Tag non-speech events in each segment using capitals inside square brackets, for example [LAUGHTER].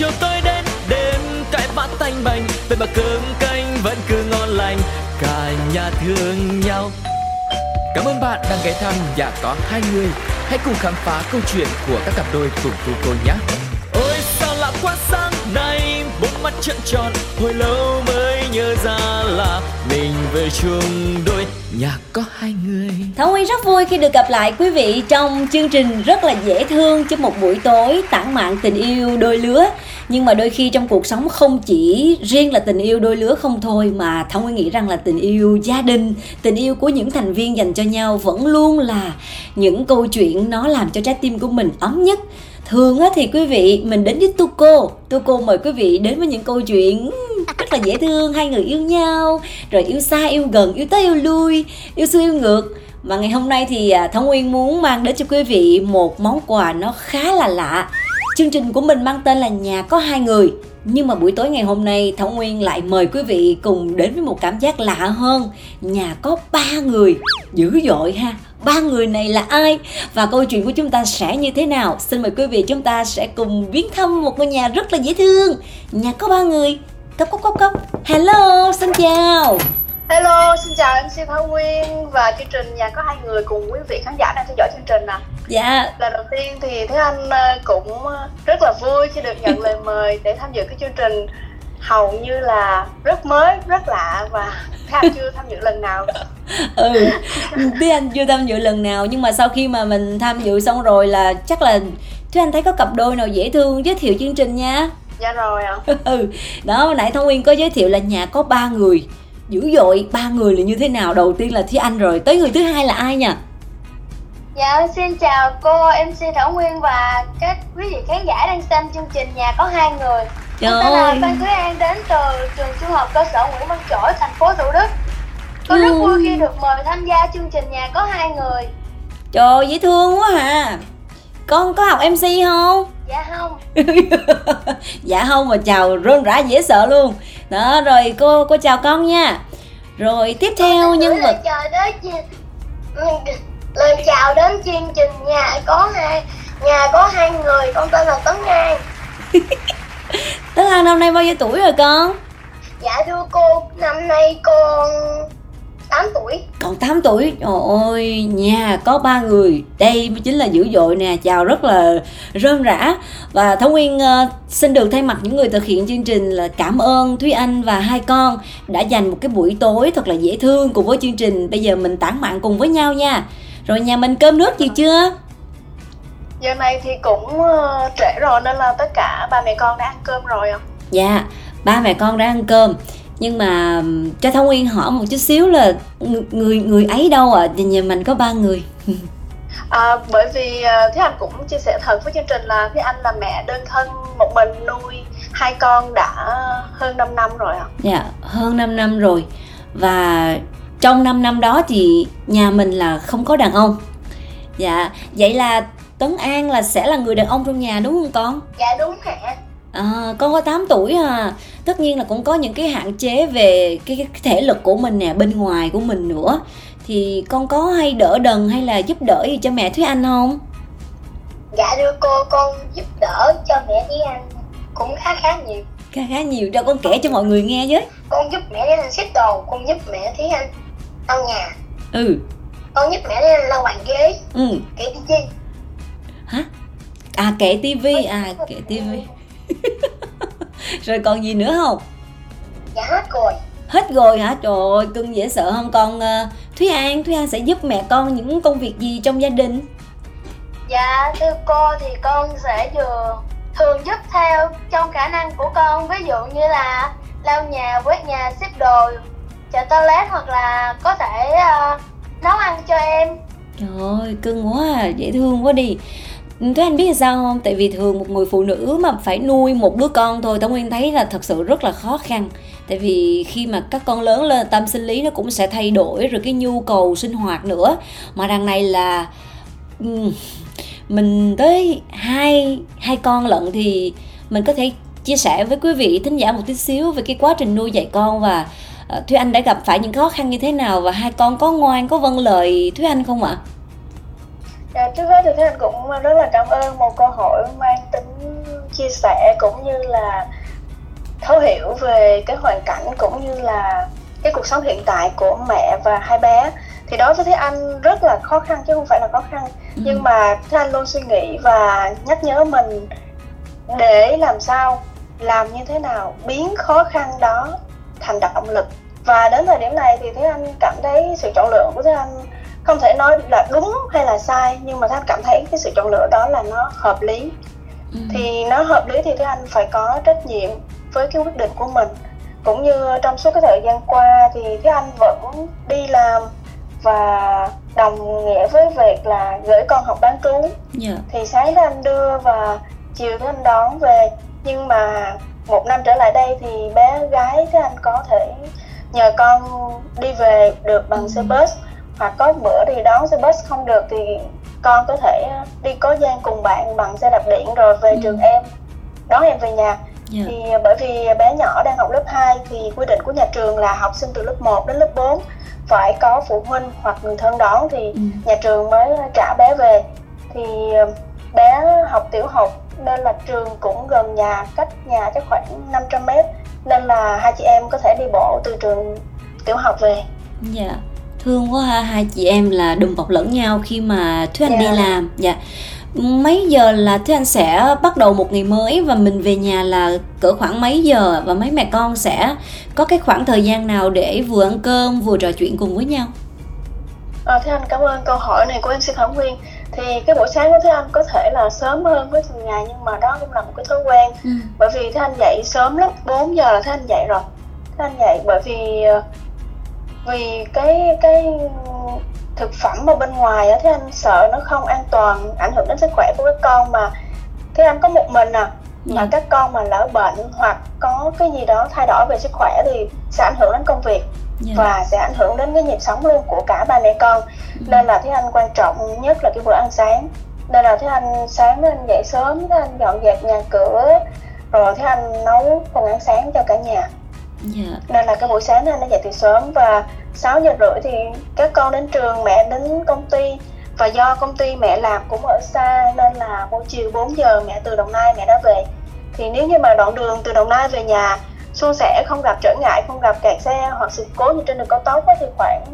chiều tối đến đêm cãi vã tanh bành vậy mà cơm canh vẫn cứ ngon lành cả nhà thương nhau Cảm ơn bạn đang ghé thăm nhà có hai người. Hãy cùng khám phá câu chuyện của các cặp đôi cùng tu cô nhé. Ôi sao lạ quá sáng nay, bốn mắt trợn tròn, hồi lâu mới nhớ ra là mình về chung đôi nhà có hai người. Thảo Nguyên rất vui khi được gặp lại quý vị trong chương trình rất là dễ thương cho một buổi tối tản mạn tình yêu đôi lứa. Nhưng mà đôi khi trong cuộc sống không chỉ riêng là tình yêu đôi lứa không thôi mà Thảo Nguyên nghĩ rằng là tình yêu gia đình, tình yêu của những thành viên dành cho nhau vẫn luôn là những câu chuyện nó làm cho trái tim của mình ấm nhất. Thường á thì quý vị mình đến với Tuco Tuco mời quý vị đến với những câu chuyện rất là dễ thương hai người yêu nhau rồi yêu xa yêu gần yêu tới yêu lui yêu xuôi yêu ngược. Mà ngày hôm nay thì à, Thông Nguyên muốn mang đến cho quý vị một món quà nó khá là lạ chương trình của mình mang tên là nhà có hai người. Nhưng mà buổi tối ngày hôm nay Thảo Nguyên lại mời quý vị cùng đến với một cảm giác lạ hơn. Nhà có ba người. Dữ dội ha. Ba người này là ai? Và câu chuyện của chúng ta sẽ như thế nào? Xin mời quý vị chúng ta sẽ cùng viếng thăm một ngôi nhà rất là dễ thương. Nhà có ba người. Cốc cốc cốc cốc. Hello xin chào. Hello, xin chào MC Thảo Nguyên và chương trình Nhà có hai người cùng quý vị khán giả đang theo dõi chương trình nè. Dạ. Lần đầu tiên thì Thế Anh ờ, cũng rất là vui khi được nhận [LAUGHS] lời mời để tham dự cái chương trình hầu như là rất mới, rất lạ và Thế Anh chưa tham dự lần nào. ừ, Thế Anh chưa tham dự lần nào nhưng mà sau khi mà mình tham dự xong rồi là chắc là Thế Anh thấy có cặp đôi nào dễ thương giới thiệu chương trình nha. Dạ rồi ạ. [LAUGHS] ừ, đó nãy Thông Nguyên có giới thiệu là nhà có ba người dữ dội ba người là như thế nào đầu tiên là Thúy Anh rồi tới người thứ hai là ai nha Dạ xin chào cô MC Thảo Nguyên và các quý vị khán giả đang xem chương trình nhà có hai người. Trời Tôi tên là Phan Thúy An đến từ trường trung học cơ sở Nguyễn Văn Trỗi, thành phố Thủ Đức. Tôi ừ. rất vui khi được mời tham gia chương trình nhà có hai người. Trời dễ thương quá à Con có học MC không? [LAUGHS] Dạ không. Dạ không mà chào rôn rã dễ sợ luôn. Đó rồi cô cô chào con nha. Rồi tiếp theo nhân vật chào đến lời chào đến chương trình nhà có hai nhà có hai người con tên là Tấn An. [LAUGHS] Tấn An năm nay bao nhiêu tuổi rồi con? Dạ thưa cô năm nay con 8 tuổi. Còn 8 tuổi? Trời ơi Nhà có ba người. Đây mới chính là dữ dội nè. Chào rất là rơm rã. Và Thảo Nguyên uh, xin được thay mặt những người thực hiện chương trình là cảm ơn Thúy Anh và hai con Đã dành một cái buổi tối thật là dễ thương cùng với chương trình. Bây giờ mình tản mạn cùng với nhau nha Rồi nhà mình cơm nước gì chưa Giờ này thì cũng uh, trễ rồi nên là tất cả ba mẹ con đã ăn cơm rồi ạ Dạ ba mẹ con đã ăn cơm nhưng mà cho Thảo Nguyên hỏi một chút xíu là người người ấy đâu ạ? À? Nhà mình có ba người. [LAUGHS] À, bởi vì uh, Thúy Anh cũng chia sẻ thật với chương trình là Thúy Anh là mẹ đơn thân một mình nuôi hai con đã hơn 5 năm rồi ạ. À. Dạ, hơn 5 năm rồi. Và trong 5 năm đó thì nhà mình là không có đàn ông. Dạ, vậy là Tấn An là sẽ là người đàn ông trong nhà đúng không con? Dạ đúng ạ. À, con có 8 tuổi à tất nhiên là cũng có những cái hạn chế về cái, cái thể lực của mình nè bên ngoài của mình nữa thì con có hay đỡ đần hay là giúp đỡ gì cho mẹ Thúy Anh không? Dạ thưa cô con giúp đỡ cho mẹ Thúy Anh cũng khá khá nhiều khá khá nhiều cho con kể cho mọi người nghe với con giúp mẹ Thúy Anh xếp đồ con giúp mẹ Thúy Anh lau nhà ừ. Con giúp mẹ Anh lau bàn ghế. Ừ. Kể tivi hả? À kể tivi. À kể tivi. [LAUGHS] Rồi còn gì nữa không? Dạ hết rồi. Hết rồi hả? Trời ơi cưng dễ sợ không? Con uh, thúy an thúy an sẽ giúp mẹ con những công việc gì trong gia đình? Dạ thưa cô thì con sẽ vừa thường giúp theo trong khả năng của con. Ví dụ như là lau nhà quét nhà xếp đồ chợ toilet hoặc là có thể uh, nấu ăn cho em. Trời ơi cưng quá à, dễ thương quá đi. Thế anh biết là sao không? Tại vì thường một người phụ nữ mà phải nuôi một đứa con thôi Tống Nguyên thấy là thật sự rất là khó khăn. Tại vì khi mà các con lớn lên tâm sinh lý nó cũng sẽ thay đổi Rồi cái nhu cầu sinh hoạt nữa. Mà đằng này là mình tới hai hai con lận thì mình có thể chia sẻ với quý vị thính giả một tí xíu về cái quá trình nuôi dạy con và Thúy Anh đã gặp phải những khó khăn như thế nào và hai con có ngoan có vâng lời Thúy Anh không ạ? Dạ, trước hết thì Thế Anh cũng rất là cảm ơn một câu hỏi mang tính chia sẻ cũng như là thấu hiểu về cái hoàn cảnh cũng như là cái cuộc sống hiện tại của mẹ và hai bé thì đối với thế anh rất là khó khăn chứ không phải là khó khăn ừ. nhưng mà thế anh luôn suy nghĩ và nhắc nhớ mình để làm sao làm như thế nào biến khó khăn đó thành động lực và đến thời điểm này thì thế anh cảm thấy sự chọn lựa của thế anh không thể nói là đúng hay là sai nhưng mà thế anh cảm thấy cái sự chọn lựa đó là nó hợp lý ừ. thì nó hợp lý thì thế anh phải có trách nhiệm với cái quyết định của mình cũng như trong suốt cái thời gian qua thì thế anh vẫn đi làm và đồng nghĩa với việc là gửi con học bán trú yeah. Dạ. thì sáng thế anh đưa và chiều thế anh đón về nhưng mà một năm trở lại đây thì bé gái thế anh có thể nhờ con đi về được bằng ừ. xe bus hoặc có bữa thì đón xe bus không được thì con có thể đi có gian cùng bạn bằng xe đạp điện rồi về ừ. trường em đón em về nhà yeah. Dạ. thì bởi vì bé nhỏ đang học lớp 2 thì quy định của nhà trường là học sinh từ lớp 1 đến lớp 4 phải có phụ huynh hoặc người thân đón thì ừ. nhà trường mới trả bé về thì bé học tiểu học nên là trường cũng gần nhà cách nhà chắc khoảng 500 mét. Nên là hai chị em có thể đi bộ từ trường tiểu học về. Dạ thương quá ha. Hai chị em là đùm bọc lẫn nhau khi mà thúy anh dạ. đi làm. Dạ. Mấy giờ là thúy anh sẽ bắt đầu một ngày mới và mình về nhà là cỡ khoảng mấy giờ? Và mấy mẹ con sẽ có cái khoảng thời gian nào để vừa ăn cơm vừa trò chuyện cùng với nhau? À, Thế Anh cảm ơn câu hỏi này của em xin Thảo Nguyên thì cái buổi sáng của Thế Anh có thể là sớm hơn với thường ngày nhưng mà đó cũng là một cái thói quen ừ. bởi vì Thế Anh dậy sớm lắm 4 giờ là Thế Anh dậy rồi Thế Anh dậy bởi vì ờ, vì cái cái thực phẩm ở bên ngoài á Thế Anh sợ nó không an toàn ảnh hưởng đến sức khỏe của các con mà Thế Anh có một mình à mà ừ. các con mà lỡ bệnh hoặc có cái gì đó thay đổi về sức khỏe thì sẽ ảnh hưởng đến công việc yeah. Dạ. và sẽ ảnh hưởng đến cái nhịp sống luôn của cả ba mẹ con ừ. nên là thế anh quan trọng nhất là cái bữa ăn sáng nên là thế anh sáng anh dậy sớm thế anh dọn dẹp nhà cửa rồi thế anh nấu phần ăn sáng cho cả nhà yeah. Dạ. nên là cái buổi sáng anh đã dậy từ sớm và 6 giờ rưỡi thì các con đến trường mẹ đến công ty và do công ty mẹ làm cũng ở xa nên là buổi chiều 4 giờ mẹ từ Đồng Nai mẹ đã về thì nếu như mà đoạn đường từ Đồng Nai về nhà suôn sẻ không gặp trở ngại không gặp kẹt xe hoặc sự cố như trên đường cao tốc thì khoảng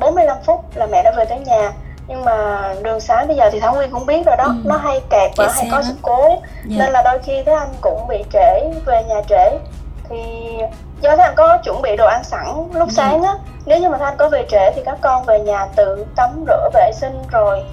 45 phút là mẹ đã về tới nhà nhưng mà đường xá bây giờ thì thảo nguyên cũng biết rồi đó ừ. nó hay kẹt và hay có sự cố yeah. Dạ. nên là đôi khi thế anh cũng bị trễ về nhà trễ thì do thế anh có chuẩn bị đồ ăn sẵn lúc ừ. sáng á nếu như mà thanh có về trễ thì các con về nhà tự tắm rửa vệ sinh rồi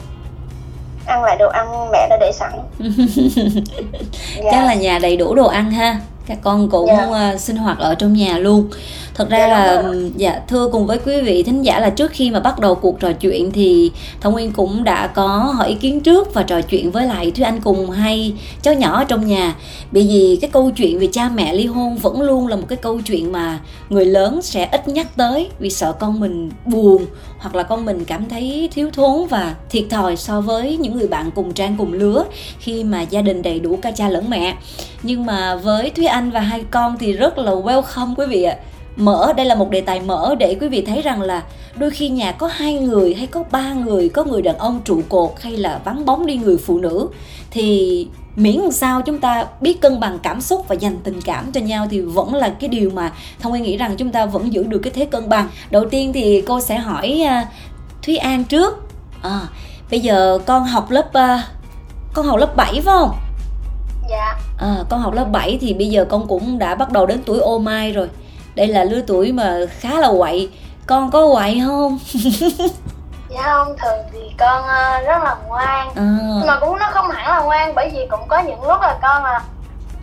ăn lại đồ ăn mẹ đã để sẵn yeah. [LAUGHS] chắc là nhà đầy đủ đồ ăn ha các con cũng yeah. Dạ. uh, sinh hoạt ở trong nhà luôn thật ra yeah, dạ, là dạ thưa cùng với quý vị thính giả là trước khi mà bắt đầu cuộc trò chuyện thì thông nguyên cũng đã có hỏi ý kiến trước và trò chuyện với lại thúy anh cùng hay cháu nhỏ ở trong nhà bởi vì cái câu chuyện về cha mẹ ly hôn vẫn luôn là một cái câu chuyện mà người lớn sẽ ít nhắc tới vì sợ con mình buồn hoặc là con mình cảm thấy thiếu thốn và thiệt thòi so với những người bạn cùng trang cùng lứa khi mà gia đình đầy đủ cả cha lẫn mẹ. Nhưng mà với thúy anh và hai con thì rất là welcome quý vị ạ. Mở, đây là một đề tài mở để quý vị thấy rằng là đôi khi nhà có hai người hay có ba người, có người đàn ông trụ cột hay là vắng bóng đi người phụ nữ thì miễn sao chúng ta biết cân bằng cảm xúc và dành tình cảm cho nhau thì vẫn là cái điều mà thông nguyên nghĩ rằng chúng ta vẫn giữ được cái thế cân bằng. Đầu tiên thì cô sẽ hỏi uh, thúy an trước. À, bây giờ con học lớp uh, con học lớp 7 phải không? Dạ. À, con học lớp 7 thì bây giờ con cũng đã bắt đầu đến tuổi ô mai rồi. Đây là lứa tuổi mà khá là quậy. Con có quậy không [LAUGHS] dạ không thường thì con uh, rất là ngoan. À. mà cũng nó không hẳn là ngoan bởi vì cũng có những lúc là con là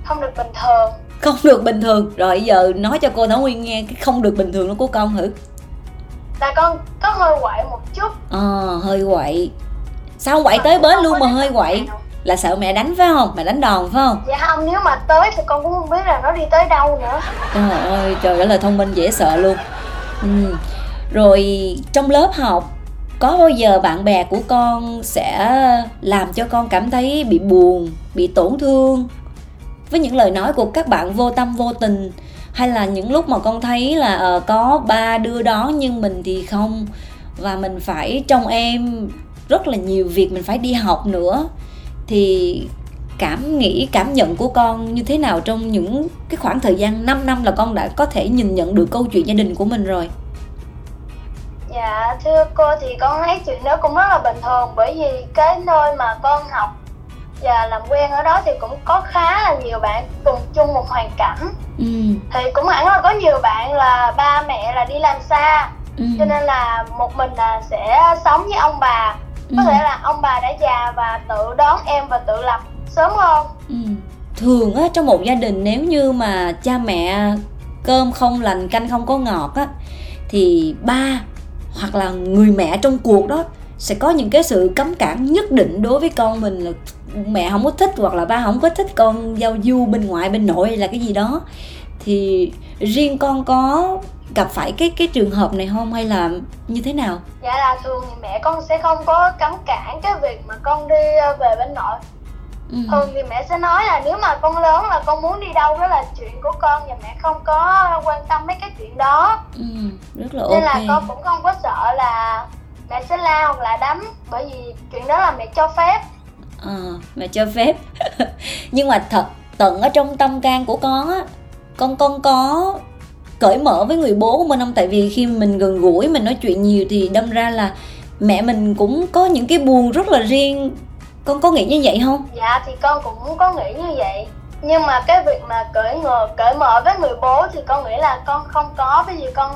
không được bình thường. Không được bình thường. Rồi giờ nói cho cô thảo nguyên nghe cái không được bình thường nó của con thử. Là con có hơi quậy một chút. Ờ à, hơi quậy. Sao quậy tới bến luôn mà hơi quậy? là sợ mẹ đánh phải không? Mẹ đánh đòn phải không? Dạ không nếu mà tới thì con cũng không biết là nó đi tới đâu nữa. Trời ơi trời ơi là thông minh dễ sợ luôn. Ừ. rồi trong lớp học có bao giờ bạn bè của con sẽ làm cho con cảm thấy bị buồn bị tổn thương với những lời nói của các bạn vô tâm vô tình? Hay là những lúc mà con thấy là uh, có ba đưa đón nhưng mình thì không và mình phải trong em rất là nhiều việc mình phải đi học nữa thì cảm nghĩ cảm nhận của con như thế nào trong những cái khoảng thời gian 5 năm là con đã có thể nhìn nhận được câu chuyện gia đình của mình rồi? Dạ thưa cô thì con thấy chuyện đó cũng rất là bình thường bởi vì cái nơi mà con học và làm quen ở đó thì cũng có khá là nhiều bạn cùng chung một hoàn cảnh ừ. thì cũng hẳn là có nhiều bạn là ba mẹ là đi làm xa ừ. cho nên là một mình là sẽ sống với ông bà có ừ. thể là ông bà đã già và tự đón em và tự lập sớm hơn ừ. thường á trong một gia đình nếu như mà cha mẹ cơm không lành canh không có ngọt á thì ba hoặc là người mẹ trong cuộc đó, sẽ có những cái sự cấm cản nhất định đối với con mình là mẹ không có thích hoặc là ba không có thích con giao du bên ngoại, bên nội hay là cái gì đó. Thì riêng con có gặp phải cái cái trường hợp này không hay là như thế nào? Dạ là thường thì mẹ con sẽ không có cấm cản cái việc mà con đi ờ, về bên nội ừ. thường thì mẹ sẽ nói là nếu mà con lớn là con muốn đi đâu đó là chuyện của con và mẹ không có quan tâm mấy cái chuyện đó. Ừ, rất là nên là con cũng không có sợ là mẹ sẽ la hoặc là đấm bởi vì chuyện đó là mẹ cho phép. À, mẹ cho phép. [LAUGHS] Nhưng mà thật tận ở trong tâm can của con á con con có cởi mở với người bố của mình không? Tại vì khi mình gần gũi mình nói chuyện nhiều thì đâm ra là mẹ mình cũng có những cái buồn rất là riêng con có nghĩ như vậy không? Dạ thì con cũng có nghĩ như vậy. Nhưng mà cái việc mà cởi ngờ cởi mở với người bố thì con nghĩ là con không có. Bởi vì con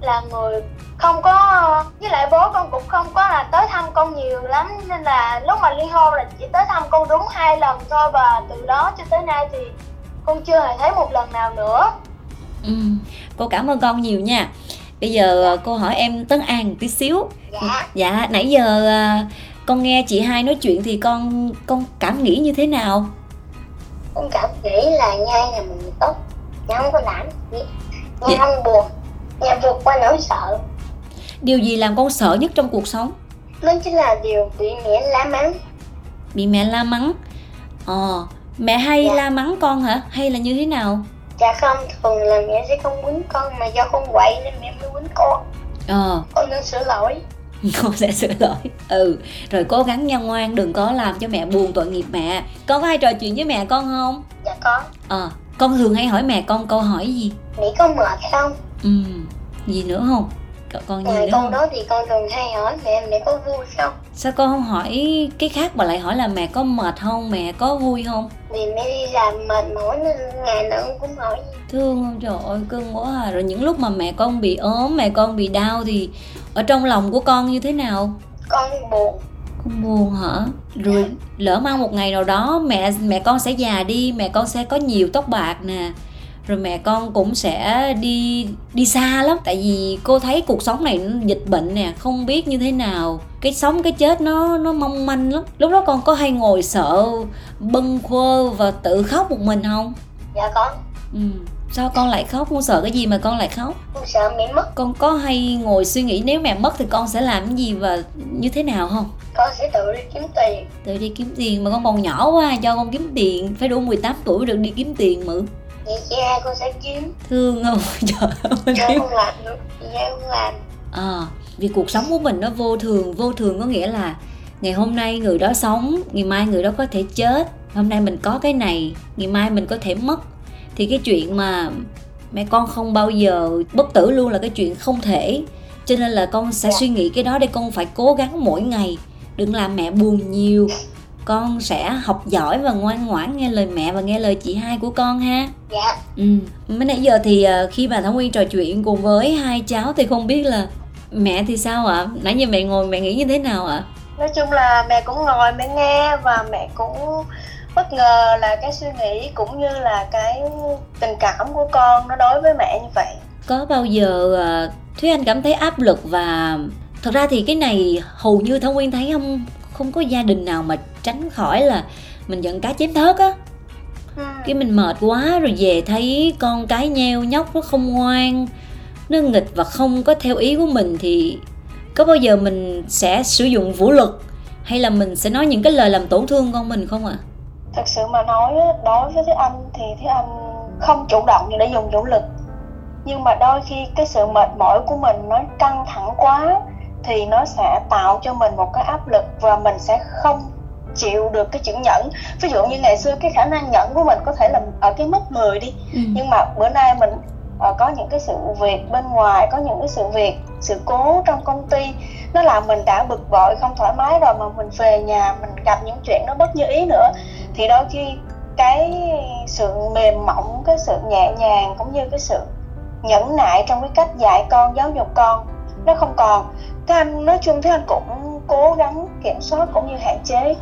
là người không có với lại bố con cũng không có là tới thăm con nhiều lắm. Nên là lúc mà ly hôn là chỉ tới thăm con đúng hai lần thôi. Và từ đó cho tới nay thì con chưa hề thấy một lần nào nữa. Ừ cô cảm ơn con nhiều nha. Bây giờ dạ. cô hỏi em tấn an tí xíu. Dạ. Dạ nãy giờ à, con nghe chị hai nói chuyện thì con con cảm nghĩ như thế nào? Con cảm nghĩ là nhai là mình tốt nhà không có làm gì. Nhà dạ. không buồn nhà vượt qua nỗi sợ. Điều gì làm con sợ nhất trong cuộc sống? Đó chính là điều bị mẹ la mắng. Bị mẹ la mắng? Ờ mẹ hay dạ. la mắng con hả? Hay là như thế nào? Dạ không thường là mẹ sẽ không quýnh con mà do con quậy nên mẹ mới quýnh con. Ờ. Con nên sửa lỗi [LAUGHS] con sẽ sửa lỗi. Ừ rồi cố gắng nha ngoan đừng có làm cho mẹ buồn tội nghiệp mẹ. Con có hay trò chuyện với mẹ con không? Dạ có. Ờ con thường hay hỏi mẹ con câu hỏi gì? Mẹ con mệt không? Ừ gì nữa không? Con gì Ngoài nữa câu không? đó thì con thường hay hỏi mẹ mẹ có vui không? Sao con không hỏi cái khác mà lại hỏi là mẹ có mệt không? Mẹ có vui không? Vì mẹ đi làm mệt mỏi nên ngày nào cũng hỏi. Thương không? Trời ơi cưng quá à. Rồi những lúc mà mẹ con bị ốm mẹ con bị đau thì ở trong lòng của con như thế nào? Con buồn. Con buồn hả? Rồi lỡ mang một ngày nào đó mẹ mẹ con sẽ già đi mẹ con sẽ có nhiều tóc bạc nè. Rồi mẹ con cũng sẽ đi đi xa lắm tại vì cô thấy cuộc sống này nó dịch bệnh nè không biết như thế nào. Cái sống cái chết nó nó mong manh lắm. Lúc đó con có hay ngồi sợ bâng quơ và tự khóc một mình không? Dạ con ừ sao con lại khóc? Con sợ cái gì mà con lại khóc? Con sợ mẹ mất. Con có hay ngồi suy nghĩ nếu mẹ mất thì con sẽ làm cái gì và như thế nào không? Con sẽ tự đi kiếm tiền. Tự đi kiếm tiền mà con còn nhỏ quá cho con kiếm tiền. Phải đủ 18 tuổi được đi kiếm tiền mự vậy chị hai con sẽ kiếm. Thương không? [LAUGHS] Trời ơi Dạ không làm được chị hai không làm. À, vì cuộc sống của mình nó vô thường. Vô thường có nghĩa là ngày hôm nay người đó sống ngày mai người đó có thể chết. Hôm nay mình có cái này ngày mai mình có thể mất thì cái chuyện mà mẹ con không bao giờ bất tử luôn là cái chuyện không thể. Cho nên là con sẽ dạ. suy nghĩ cái đó để con phải cố gắng mỗi ngày. Đừng làm mẹ buồn nhiều. Con sẽ học giỏi và ngoan ngoãn nghe lời mẹ và nghe lời chị hai của con ha. Dạ. Ừ. Mới nãy giờ thì ờ, khi bà thảo nguyên trò chuyện cùng với hai cháu thì không biết là mẹ thì sao ạ? Nãy giờ mẹ ngồi mẹ nghĩ như thế nào ạ? Nói chung là mẹ cũng ngồi mẹ nghe và mẹ cũng bất ngờ là cái suy nghĩ cũng như là cái tình cảm của con nó đối với mẹ như vậy có bao giờ uh, thúy anh cảm thấy áp lực và thật ra thì cái này hầu như thảo nguyên thấy không không có gia đình nào mà tránh khỏi là mình giận cá chém thớt á ừ. cái mình mệt quá rồi về thấy con cái nheo nhóc nó không ngoan nó nghịch và không có theo ý của mình thì có bao giờ mình sẽ sử dụng vũ lực hay là mình sẽ nói những cái lời làm tổn thương con mình không ạ à? Thật sự mà nói đối với thế anh thì thế anh không chủ động để dùng vũ lực nhưng mà đôi khi cái sự mệt mỏi của mình nó căng thẳng quá thì nó sẽ tạo cho mình một cái áp lực và mình sẽ không chịu được cái chữ nhẫn ví dụ như ngày xưa cái khả năng nhẫn của mình có thể là ở cái mức 10 đi ừ. nhưng mà bữa nay mình uh, có những cái sự việc bên ngoài có những cái sự việc sự cố trong công ty nó làm mình đã bực bội, không thoải mái rồi mà mình về nhà mình gặp những chuyện nó bất như ý nữa. Thì đôi khi cái sự mềm mỏng, cái sự nhẹ nhàng cũng như cái sự nhẫn nại trong cái cách dạy con, giáo dục con, nó không còn. Thế anh, nói chung thế anh cũng cố gắng kiểm soát cũng như hạn chế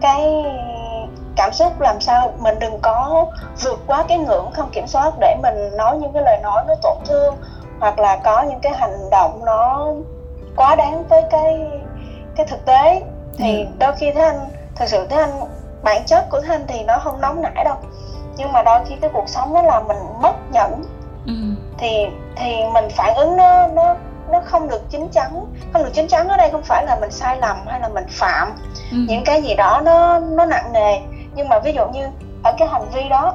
cái cảm xúc làm sao mình đừng có vượt quá cái ngưỡng không kiểm soát để mình nói những cái lời nói nó tổn thương hoặc là có những cái hành động nó quá đáng với cái cái thực tế thì ừ. đôi khi thế anh thực sự thế anh bản chất của thế anh thì nó không nóng nảy đâu nhưng mà đôi khi cái cuộc sống nó làm mình mất nhẫn ừ. thì thì mình phản ứng nó nó nó không được chín chắn không được chín chắn ở đây không phải là mình sai lầm hay là mình phạm ừ. những cái gì đó nó nó nặng nề nhưng mà ví dụ như ở cái hành vi đó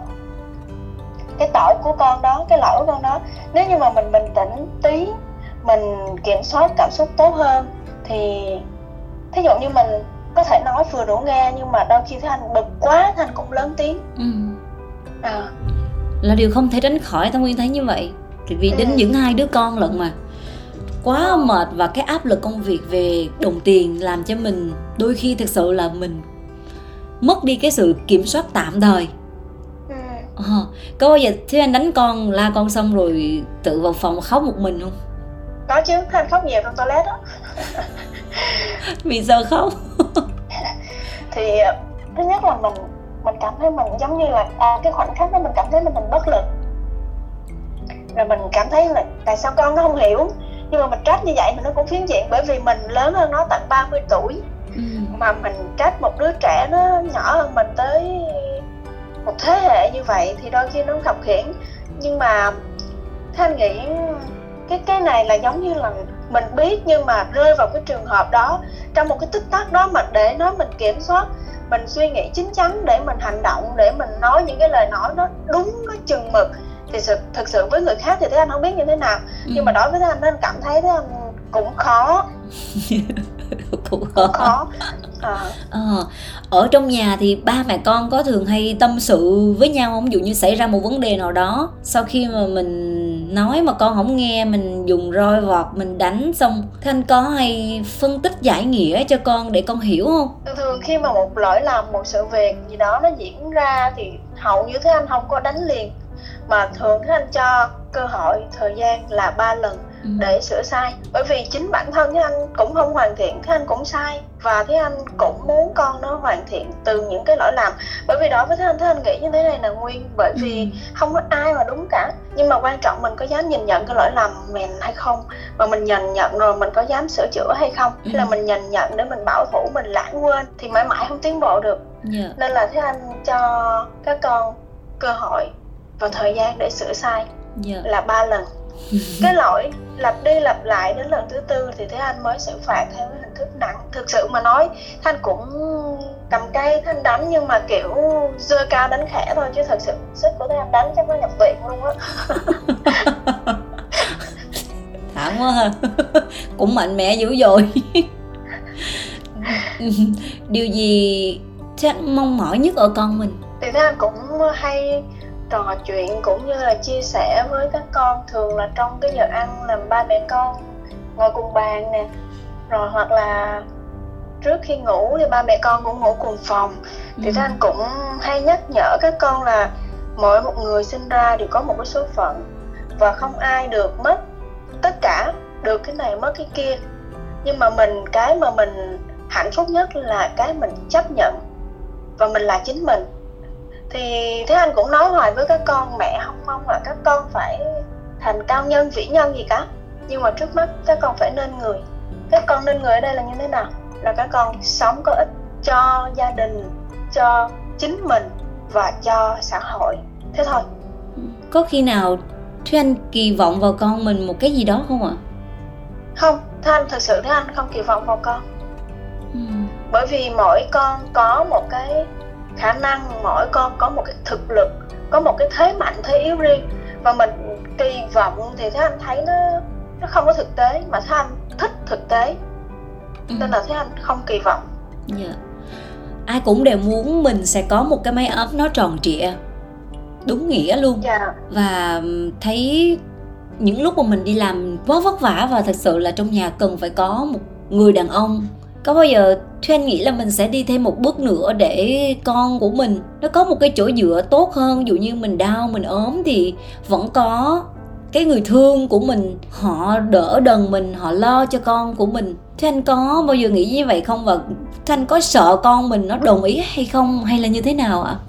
cái tội của con đó cái lỗi của con đó nếu như mà mình bình tĩnh tí mình kiểm soát cảm xúc tốt hơn thì thí dụ như mình có thể nói vừa đủ nghe nhưng mà đôi khi thấy anh bực quá thì anh cũng lớn tiếng ừ. à. là điều không thể tránh khỏi Thanh Nguyên thấy như vậy vì ừ. đến những hai đứa con lận mà quá mệt và cái áp lực công việc về đồng tiền làm cho mình đôi khi thực sự là mình mất đi cái sự kiểm soát tạm thời ừ. à, có bao giờ thế anh đánh con la con xong rồi tự vào phòng khóc một mình không có chứ anh khóc nhiều trong toilet đó [LAUGHS] vì sao khóc? [LAUGHS] Thì ờ, thứ nhất là mình mình cảm thấy mình giống như là à, cái khoảnh khắc đó mình cảm thấy là mình bất lực. Rồi mình cảm thấy là tại sao con nó không hiểu? Nhưng mà mình trách như vậy thì nó cũng phiến diện bởi vì mình lớn hơn nó tận 30 tuổi. Ừ. mà mình trách một đứa trẻ nó nhỏ hơn mình tới một thế hệ như vậy thì đôi khi nó khập khiển nhưng mà thế anh nghĩ cái cái này là giống như là mình biết nhưng mà rơi vào cái trường hợp đó trong một cái tích tắc đó mà để nó mình kiểm soát mình suy nghĩ chín chắn để mình hành động để mình nói những cái lời nói nó đúng nó chừng mực thì sự, thực sự với người khác thì thế anh không biết như thế nào ừ. nhưng mà đối với thế anh anh cảm thấy thế anh cũng khó [LAUGHS] cũng khó, cũng khó. À. [LAUGHS] À, ở trong nhà thì ba mẹ con có thường hay tâm sự với nhau không? Ví dụ như xảy ra một vấn đề nào đó sau khi mà mình nói mà con không nghe, mình dùng roi vọt, mình đánh xong. Thanh có hay phân tích giải nghĩa cho con để con hiểu không? Thường thường khi mà một lỗi làm một sự việc gì đó nó diễn ra thì hầu như thế anh không có đánh liền. Mà thường thế anh cho cơ hội, thời gian là ba lần để sửa sai bởi vì chính bản thân cái anh cũng không hoàn thiện cái anh cũng sai và thế anh cũng muốn con nó hoàn thiện từ những cái lỗi làm bởi vì đó với thế anh thế anh nghĩ như thế này là nguyên bởi vì ừ. không có ai mà đúng cả nhưng mà quan trọng mình có dám nhìn nhận cái lỗi lầm mình hay không và mình nhìn nhận rồi mình có dám sửa chữa hay không ừ. là mình nhìn nhận để mình bảo thủ mình lãng quên thì mãi mãi không tiến bộ được yeah. Dạ. nên là thế anh cho các con cơ hội và thời gian để sửa sai yeah. Dạ. là ba lần [LAUGHS] cái lỗi lặp đi lặp lại đến lần thứ tư thì thế anh mới xử phạt theo cái hình thức nặng. Thực sự mà nói thanh cũng cầm cây thanh đánh nhưng mà kiểu dơ cao đánh khẽ thôi chứ thật sự sức của thế anh đánh chắc nó nhập viện luôn á. [LAUGHS] Thảm quá ha. [LAUGHS] Cũng mạnh mẽ dữ dội. Điều gì thế mong mỏi nhất ở con mình? Thì thế anh cũng hay trò chuyện cũng như là chia sẻ với các con. Thường là trong cái giờ ăn làm ba mẹ con ngồi cùng bàn nè. Rồi hoặc là trước khi ngủ thì ba mẹ con cũng ngủ cùng phòng. Thì ừ. anh cũng hay nhắc nhở các con là mỗi một người sinh ra đều có một cái số phận và không ai được mất tất cả được cái này mất cái kia. Nhưng mà mình cái mà mình hạnh phúc nhất là cái mình chấp nhận và mình là chính mình thì thế anh cũng nói hoài với các con mẹ không mong là các con phải thành cao nhân vĩ nhân gì cả. Nhưng mà trước mắt các con phải nên người. Các con nên người ở đây là như thế nào? Là các con sống có ích cho gia đình cho chính mình và cho xã hội. Thế thôi. Có khi nào Thúy Anh kỳ vọng vào con mình một cái gì đó không ạ? Không, Thúy Anh thực sự Thúy Anh không kỳ vọng vào con. Ừ. Bởi vì mỗi con có một cái khả năng mỗi con có một cái thực lực có một cái thế mạnh thế yếu riêng và mình kỳ vọng thì thấy anh thấy nó nó không có thực tế mà thấy anh thích thực tế ừ. nên là thấy anh không kỳ vọng dạ ai cũng đều muốn mình sẽ có một cái mái ấm nó tròn trịa đúng nghĩa luôn yeah. Dạ. và thấy những lúc mà mình đi làm quá vất vả và thật sự là trong nhà cần phải có một người đàn ông có bao giờ Thúy nghĩ là mình sẽ đi thêm một bước nữa để con của mình nó có một cái chỗ dựa tốt hơn? Dụ như mình đau, mình ốm thì vẫn có cái người thương của mình. Họ đỡ đần mình, họ lo cho con của mình. Thế anh có bao giờ nghĩ như vậy không? Và thế anh có sợ con mình nó đồng ý hay không? Hay là như thế nào ạ? À?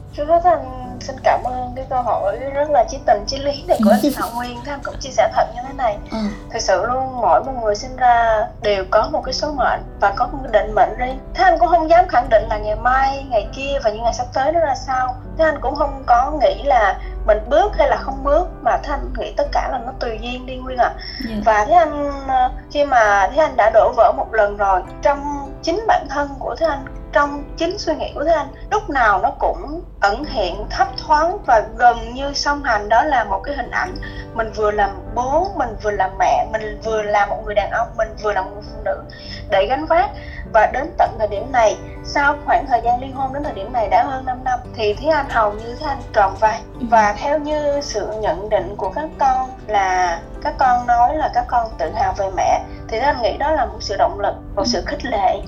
anh xin cảm ơn cái câu hỏi rất là chí tình chí lý này của anh [LAUGHS] Thảo Nguyên Thế anh cũng chia sẻ thật như thế này ừ. Thực sự luôn mỗi một người sinh ra đều có một cái số mệnh và có một cái định mệnh riêng Thế anh cũng không dám khẳng định là ngày mai, ngày kia và những ngày sắp tới nó ra sao Thế anh cũng không có nghĩ là mình bước hay là không bước mà thế anh nghĩ tất cả là nó tùy duyên đi Nguyên ạ à. yeah. Và thế anh ờ, khi mà thế anh đã đổ vỡ một lần rồi trong chính bản thân của thế anh trong chính suy nghĩ của thế anh lúc nào nó cũng ẩn hiện thấp thoáng và gần như song hành. Đó là một cái hình ảnh mình vừa làm bố mình vừa làm mẹ mình vừa là một người đàn ông mình vừa là một người phụ nữ để gánh vác. Và đến tận thời điểm này sau khoảng thời gian ly hôn đến thời điểm này đã hơn 5 năm thì Thúy Anh hầu như Thúy Anh tròn vai. Ừ. và theo như sự nhận định của các con là các con nói là các con tự hào về mẹ thì Thúy Anh nghĩ đó là một sự động lực một sự khích lệ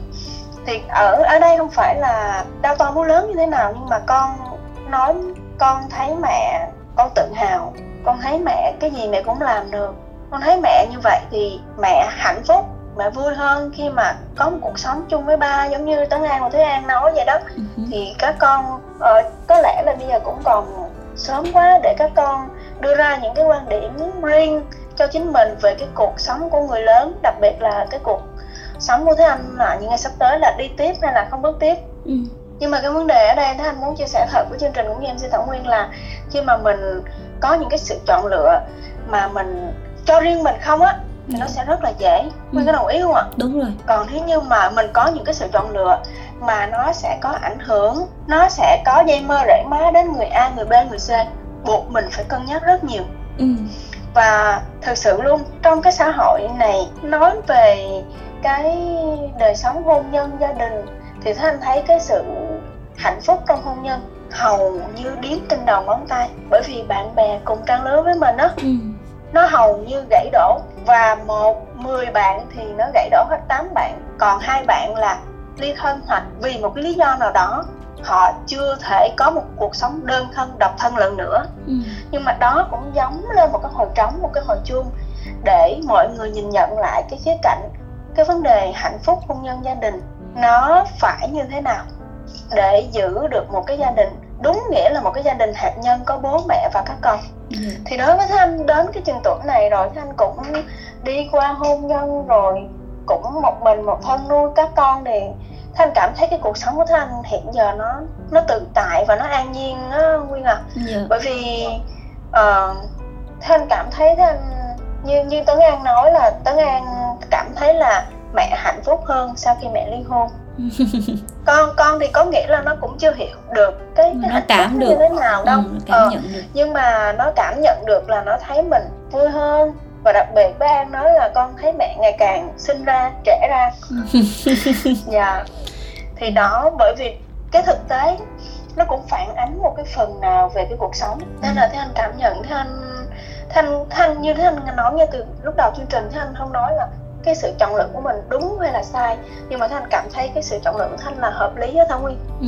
thì ở ở đây không phải là đau to búa lớn như thế nào nhưng mà con nói con thấy mẹ con tự hào con thấy mẹ cái gì mẹ cũng làm được con thấy mẹ như vậy thì mẹ hạnh phúc mẹ vui hơn khi mà có một cuộc sống chung với ba giống như tấn an và thế an nói vậy đó uh-huh. thì các con uh, có lẽ là bây giờ cũng còn sớm quá để các con đưa ra những cái quan điểm riêng cho chính mình về cái cuộc sống của người lớn đặc biệt là cái cuộc sống của thế anh là những ngày sắp tới là đi tiếp hay là không bước tiếp ừ. nhưng mà cái vấn đề ở đây thế anh muốn chia sẻ thật với chương trình cũng như em xin thảo nguyên là khi mà mình có những cái sự chọn lựa mà mình cho riêng mình không á thì nó ừ. sẽ rất là dễ Nguyên ừ. có đồng ý không ạ? Đúng rồi Còn nếu như mà mình có những cái sự chọn lựa Mà nó sẽ có ảnh hưởng Nó sẽ có dây mơ rễ má đến người A, người B, người C Buộc mình phải cân nhắc rất nhiều ừ. Và thực sự luôn Trong cái xã hội này Nói về cái đời sống hôn nhân gia đình thì Thế Anh thấy cái sự hạnh phúc trong hôn nhân hầu như điếm trên đầu ngón tay. Bởi vì bạn bè cùng trang lứa với mình á ừ. nó hầu như gãy đổ. Và một mười bạn thì nó gãy đổ hết tám bạn. Còn hai bạn là ly thân hoặc vì một cái lý do nào đó họ chưa thể có một cuộc sống đơn thân độc thân lần nữa. Ừ. nhưng mà đó cũng giống lên một cái hồi trống một cái hồi chuông để mọi người nhìn nhận lại cái khía cạnh cái vấn đề hạnh phúc hôn nhân gia đình. Nó phải như thế nào để giữ được một cái gia đình? Đúng nghĩa là một cái gia đình hạt nhân có bố mẹ và các con. Ừ. thì đối với thanh đến cái chừng tuổi này rồi thanh cũng đi qua hôn nhân rồi cũng một mình một thân nuôi các con thì thanh cảm thấy cái cuộc sống của thanh hiện giờ nó nó tự tại và nó an nhiên á nguyên à yeah. Bởi vì uh, thanh cảm thấy thanh như như tấn an nói là tấn an cảm thấy là mẹ hạnh phúc hơn sau khi mẹ ly hôn [LAUGHS] con con thì có nghĩa là nó cũng chưa hiểu được cái, cái nó cảm được như thế nào đâu ừ, cảm ờ, nhận được. nhưng mà nó cảm nhận được là nó thấy mình vui hơn và đặc biệt với an nói là con thấy mẹ ngày càng sinh ra trẻ ra. [LAUGHS] Dạ. Thì đó bởi vì cái thực tế nó cũng phản ánh một cái phần nào về cái cuộc sống. Nên là thế anh cảm nhận thế anh thanh thanh như thế anh nói ngay từ lúc đầu chương trình thế anh không nói là cái sự chọn lựa của mình đúng hay là sai. Nhưng mà thanh cảm thấy cái sự chọn lựa của thanh là hợp lý á thảo nguyên. Ừ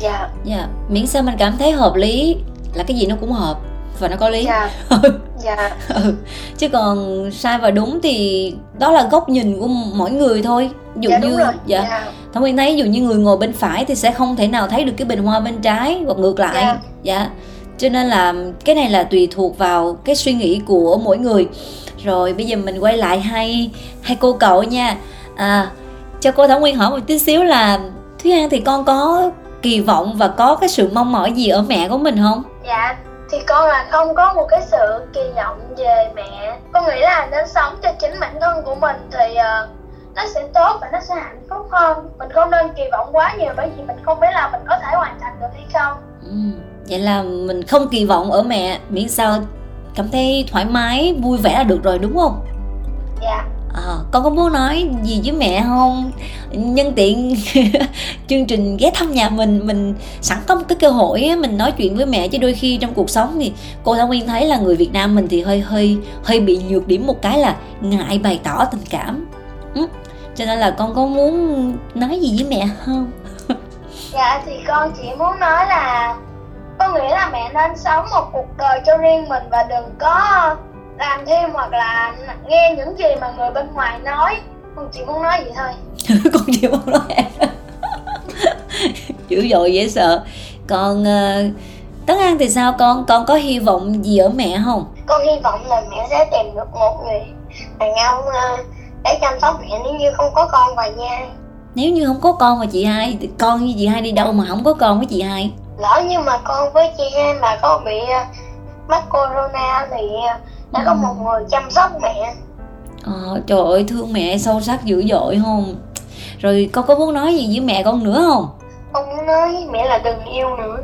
dạ. Dạ. Miễn sao mình cảm thấy hợp lý là cái gì nó cũng hợp và nó có lý. Dạ. [LAUGHS] Dạ. Ừ. chứ còn sai và đúng thì đó là góc nhìn của mỗi người thôi. Dụ dạ, như dạ, dạ. thảo nguyên thấy dụ như người ngồi bên phải thì sẽ không thể nào thấy được cái bình hoa bên trái hoặc ngược lại. Dạ, dạ. Cho nên là cái này là tùy thuộc vào cái suy nghĩ của mỗi người. Rồi bây giờ mình quay lại hai hai cô cậu nha. À, cho cô thảo nguyên hỏi một tí xíu là thúy an thì con có kỳ vọng và có cái sự mong mỏi gì ở mẹ của mình không? Dạ thì con là không có một cái sự kỳ vọng về mẹ. Con nghĩ là nên sống cho chính bản thân của mình thì uh, nó sẽ tốt và nó sẽ hạnh phúc hơn. Mình không nên kỳ vọng quá nhiều bởi vì mình không biết là mình có thể hoàn thành được hay không. Ừ vậy là mình không kỳ vọng ở mẹ. Miễn sao cảm thấy thoải mái vui vẻ là được rồi đúng không? Dạ à, con có muốn nói gì với mẹ không nhân tiện [LAUGHS] chương trình ghé thăm nhà mình mình sẵn có một cái cơ hội ấy, mình nói chuyện với mẹ chứ đôi khi trong cuộc sống thì cô Thảo Nguyên thấy là người Việt Nam mình thì hơi hơi hơi bị nhược điểm một cái là ngại bày tỏ tình cảm ừ. cho nên là con có muốn nói gì với mẹ không [LAUGHS] dạ thì con chỉ muốn nói là có nghĩa là mẹ nên sống một cuộc đời cho riêng mình và đừng có làm thêm hoặc là nghe những gì mà người bên ngoài nói. Con chỉ muốn nói vậy thôi. [LAUGHS] Con chỉ muốn nói [LAUGHS] dữ dội dễ sợ. Còn uh, tấn an thì sao? Con con có hy vọng gì ở mẹ không? Con hy vọng là mẹ sẽ tìm được một người đàn ông uh, để chăm sóc mẹ nếu như không có con và nha nếu như không có con và chị hai thì con với chị hai đi đâu mà không có con với chị hai? Lỡ như mà con với chị hai mà có bị uh, mắc corona thì đã có một người chăm sóc mẹ. Ờ, trời ơi thương mẹ sâu sắc dữ dội không? Rồi con có muốn nói gì với mẹ con nữa không? Con muốn nói với mẹ là đừng yêu nữa.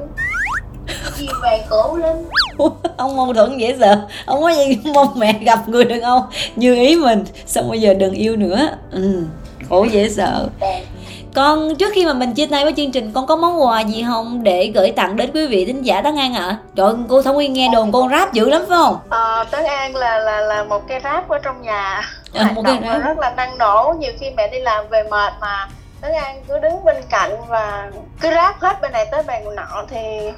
Yêu về khổ lắm. [LAUGHS] Ông mâu thuẫn dễ sợ. Ông nói gì [LAUGHS] mong mẹ gặp người đàn ông như ý mình. Xong bây giờ đừng yêu nữa. Ừ khổ dễ sợ con trước khi mà mình chia tay với chương trình con có món quà gì không để gửi tặng đến quý vị thính giả Tấn An ạ? À? Trời cô Thảo Nguyên nghe đồn con rap dữ lắm phải không? Ờ, Tấn An là là là một cái rap ở trong nhà à, một cái rap. rất là năng nổ nhiều khi mẹ đi làm về mệt mà Tấn An cứ đứng bên cạnh và cứ rap hết bên này tới bàn nọ thì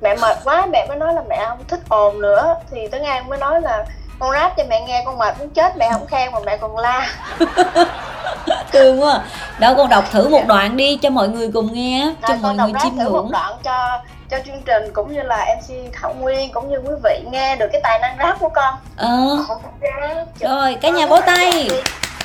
mẹ mệt quá mẹ mới nói là mẹ không thích ồn nữa thì Tấn An mới nói là con rap cho mẹ nghe con mệt muốn chết mẹ không khen mà mẹ còn la. [LAUGHS] Thương quá. Đó con đọc thử một đoạn đi cho mọi người cùng nghe cho mọi người chiêm ngưỡng một đoạn cho cho chương trình cũng như là mc thảo nguyên cũng như quý vị nghe được cái tài năng rap của con. Ờ. Rồi cả nhà vỗ tay.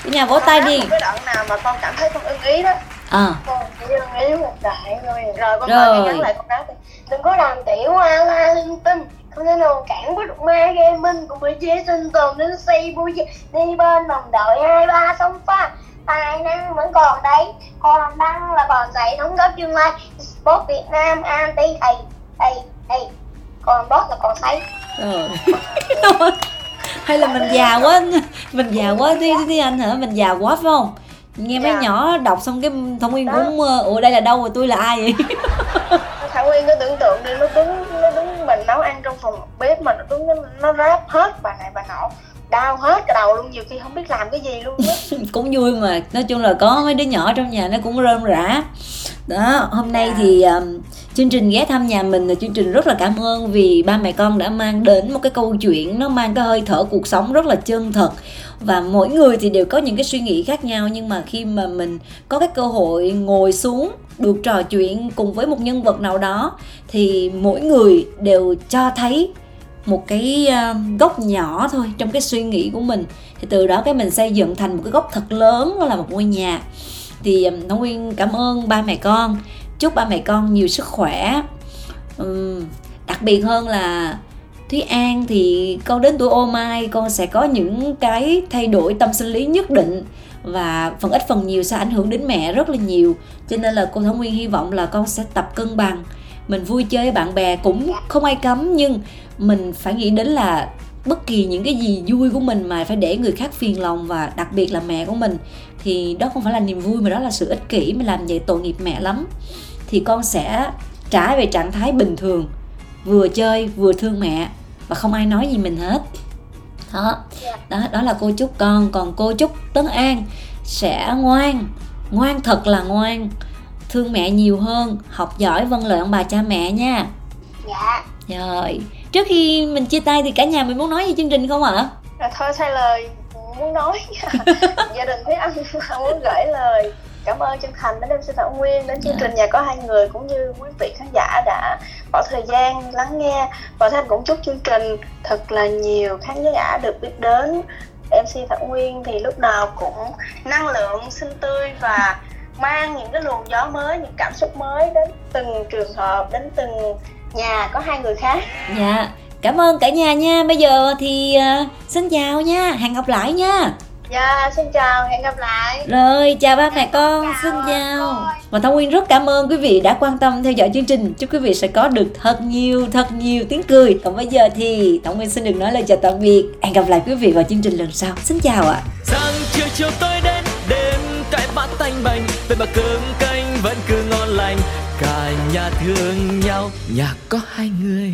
cả nhà vỗ tay đi. cái đoạn nào mà con cảm thấy con ưng ý đó. À. con chỉ ưng ý một đại thôi. Rồi con rồi. nhắn lại con rap đi. Đừng có làm tiểu hoa la linh tinh thể nào cản được ma gaming phải chế sinh tồn đến xây bui đi bên đồng đội hai ba sông pha. Tài năng vẫn còn đấy. Còn đang là còn dạy đóng góp tương lai. Sport việt nam anti thầy thầy thầy còn boss là còn thấy. Hay là mình già quá. Mình già quá. Tí tí anh hả? Mình già quá phải không? Nghe mấy dạ. nhỏ đọc xong cái thông nguyên cũng ủa đây là đâu rồi tôi là ai vậy? Thảo nguyên cứ tưởng tượng đi nó đứng nó đứng mình nấu ăn trong phòng bếp mà nó đứng nó, nó ráp hết bà này bà nọ đau hết cái đầu luôn nhiều khi không biết làm cái gì luôn [LAUGHS] cũng vui mà nói chung là có mấy đứa nhỏ trong nhà nó cũng rơm rã. Đó hôm nay thì um, chương trình ghé thăm nhà mình là chương trình rất là cảm ơn vì ba mẹ con đã mang đến một cái câu chuyện nó mang cái hơi thở cuộc sống rất là chân thật. Và mỗi người thì đều có những cái suy nghĩ khác nhau nhưng mà khi mà mình có cái cơ hội ngồi xuống được trò chuyện cùng với một nhân vật nào đó thì mỗi người đều cho thấy một cái ờ, góc nhỏ thôi trong cái suy nghĩ của mình. Thì từ đó cái mình xây dựng thành một cái góc thật lớn đó là một ngôi nhà. Thì nó nguyên cảm ơn ba mẹ con. Chúc ba mẹ con nhiều sức khỏe. Uhm, đặc biệt hơn là Thúy An thì con đến tuổi ô mai con sẽ có những cái thay đổi tâm sinh lý nhất định và phần ít phần nhiều sẽ ảnh hưởng đến mẹ rất là nhiều. Cho nên là cô Thảo Nguyên hy vọng là con sẽ tập cân bằng mình vui chơi với bạn bè cũng không ai cấm nhưng mình phải nghĩ đến là bất kỳ những cái gì vui của mình mà phải để người khác phiền lòng và đặc biệt là mẹ của mình thì đó không phải là niềm vui mà đó là sự ích kỷ. Mà làm vậy tội nghiệp mẹ lắm. Thì con sẽ trả về trạng thái bình thường vừa chơi vừa thương mẹ và không ai nói gì mình hết. Đó. Đó đó là cô chúc con. Còn cô chúc tấn an sẽ ngoan. Ngoan thật là ngoan thương mẹ nhiều hơn. Học giỏi vâng lời ông bà cha mẹ nha. Dạ. Rồi trước khi mình chia tay thì cả nhà mình muốn nói gì chương trình không ạ? À, thôi thay lời muốn nói. [LAUGHS] Gia đình thấy anh muốn gửi lời. Cảm ơn chân thành đến MC Thảo Nguyên đến chương yeah. Dạ. trình nhà có hai người cũng như quý vị khán giả đã bỏ thời gian lắng nghe. Và Thanh cũng chúc chương trình thật là nhiều khán giả được biết đến. MC Thảo Nguyên thì lúc nào cũng năng lượng xinh tươi và mang những cái luồng gió mới những cảm xúc mới đến từng trường hợp đến từng nhà có hai người khác dạ cảm ơn cả nhà nha bây giờ thì uh, xin chào nha hẹn gặp lại nha Dạ, xin chào, hẹn gặp lại. Rồi, chào ba mẹ con, chào xin chào. Và Thông Nguyên rất cảm ơn quý vị đã quan tâm theo dõi chương trình. Chúc quý vị sẽ có được thật nhiều, thật nhiều tiếng cười. Còn bây giờ thì Thông Nguyên xin được nói lời chào tạm biệt. Hẹn gặp lại quý vị vào chương trình lần sau. Xin chào ạ. Sáng chiều chiều tối đến đêm cái bát tanh bành vậy mà cơm canh vẫn cứ ngon lành. Cả nhà thương nhau, nhà có hai người.